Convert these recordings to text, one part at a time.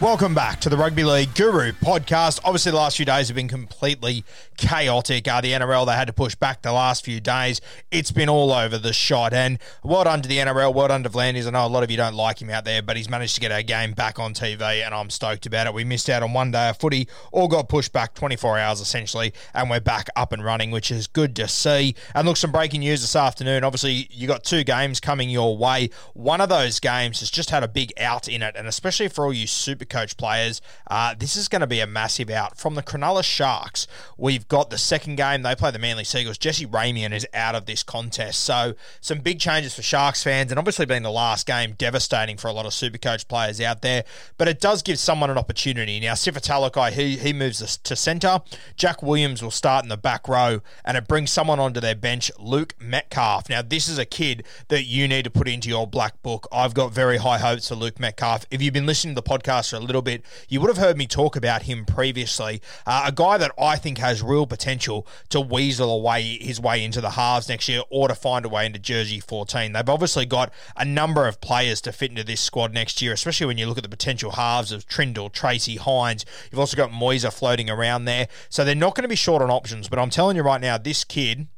Welcome back to the Rugby League Guru podcast. Obviously, the last few days have been completely chaotic. Uh, the NRL, they had to push back the last few days. It's been all over the shot. And well done to the NRL, well done to V'landys. I know a lot of you don't like him out there, but he's managed to get our game back on TV, and I'm stoked about it. We missed out on one day of footy, all got pushed back 24 hours essentially, and we're back up and running, which is good to see. And look, some breaking news this afternoon. Obviously, you got two games coming your way. One of those games has just had a big out in it, and especially for all you super coach players, uh, this is going to be a massive out. From the Cronulla Sharks, we've got the second game. They play the Manly Sea Eagles. Jesse Ramien is out of this contest. So, some big changes for Sharks fans, and obviously being the last game, devastating for a lot of super coach players out there. But it does give someone an opportunity. Now, Sifa Talakai, he, he moves to centre. Jack Williams will start in the back row, and it brings someone onto their bench, Luke Metcalf. Now, this is a kid that you need to put into your black book. I've got very high hopes for Luke Metcalf. If you've been listening to the podcast for a little bit, you would have heard me talk about him previously. Uh, a guy that I think has real potential to weasel away his way into the halves next year or to find a way into Jersey 14. They've obviously got a number of players to fit into this squad next year, especially when you look at the potential halves of Trindall, Tracey, Hynes. You've also got Moiser floating around there. So they're not going to be short on options. But I'm telling you right now, this kid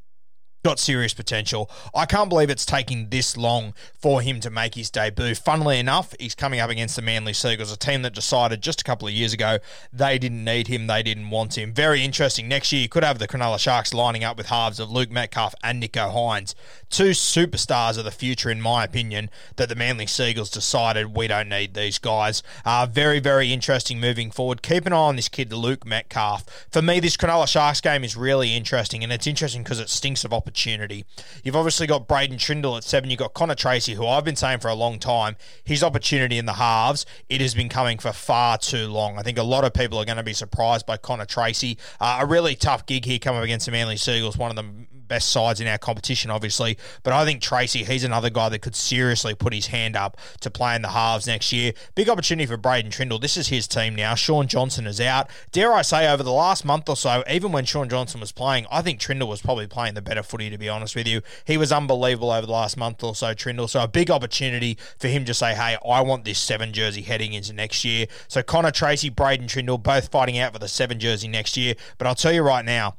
got serious potential. I can't believe it's taking this long for him to make his debut. Funnily enough, he's coming up against the Manly Sea Eagles, a team that decided just a couple of years ago they didn't need him, they didn't want him. Very interesting. Next year, you could have the Cronulla Sharks lining up with halves of Luke Metcalf and Nicho Hynes. Two superstars of the future, in my opinion, that the Manly Sea Eagles decided we don't need these guys. Uh, very, very interesting moving forward. Keep an eye on this kid, Luke Metcalf. For me, this Cronulla Sharks game is really interesting, and it's interesting because it stinks of opportunity opportunity. You've obviously got Braydon Trindall at seven. You've got Connor Tracey, who I've been saying for a long time, his opportunity in the halves, it has been coming for far too long. I think a lot of people are going to be surprised by Connor Tracey. Uh, a really tough gig here coming up against the Manly Sea Eagles, one of the best sides in our competition, obviously. But I think Tracey, he's another guy that could seriously put his hand up to play in the halves next year. Big opportunity for Braydon Trindall. This is his team now. Shaun Johnson is out. Dare I say, over the last month or so, even when Shaun Johnson was playing, I think Trindall was probably playing the better footy, to be honest with you. He was unbelievable over the last month or so, Trindall. So a big opportunity for him to say, hey, I want this seven jersey heading into next year. So Connor Tracey, Braydon Trindall, both fighting out for the seven jersey next year. But I'll tell you right now,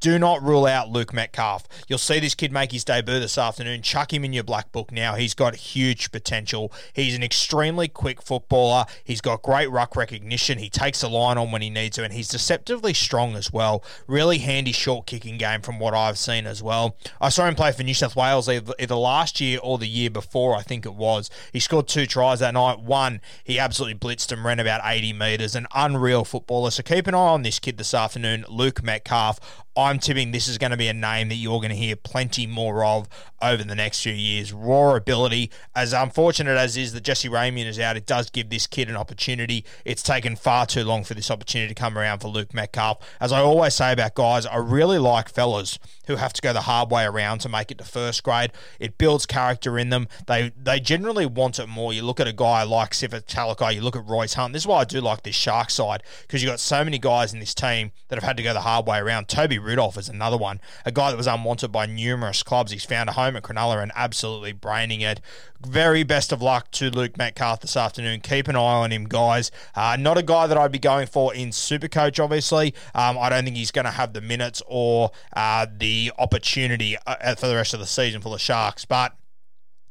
do not rule out Luke Metcalf. You'll see this kid make his debut this afternoon. Chuck him in your black book now. He's got huge potential. He's an extremely quick footballer. He's got great ruck recognition. He takes the line on when he needs to, and he's deceptively strong as well. Really handy short kicking game from what I've seen as well. I saw him play for New South Wales either, either last year or the year before, I think it was. He scored two tries that night. One, he absolutely blitzed and ran about 80 metres. An unreal footballer. So keep an eye on this kid this afternoon, Luke Metcalf. I'm tipping this is going to be a name that you're going to hear plenty more of over the next few years. Raw ability, as unfortunate as is that Jesse Ramien is out, it does give this kid an opportunity. It's taken far too long for this opportunity to come around for Luke Metcalf. As I always say about guys, I really like fellas who have to go the hard way around to make it to first grade. It builds character in them. They they generally want it more. You look at a guy like Sifa Talakai, you look at Royce Hunt. This is why I do like this Shark side because you've got so many guys in this team that have had to go the hard way around. Toby Rudolf is another one, a guy that was unwanted by numerous clubs. He's found a home at Cronulla and absolutely braining it. Very best of luck to Luke Metcalf this afternoon. Keep an eye on him, guys. Uh, not a guy that I'd be going for in Supercoach, obviously. Um, I don't think he's going to have the minutes or uh, the opportunity uh, for the rest of the season for the Sharks, but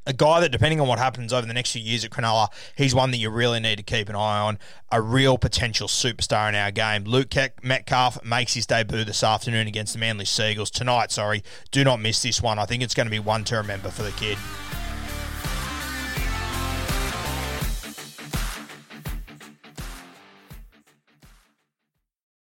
a guy that, depending on what happens over the next few years at Cronulla, he's one that you really need to keep an eye on. A real potential superstar in our game. Luke Metcalf makes his debut this afternoon against the Manly Sea Eagles tonight. Sorry, do not miss this one. I think it's going to be one to remember for the kid.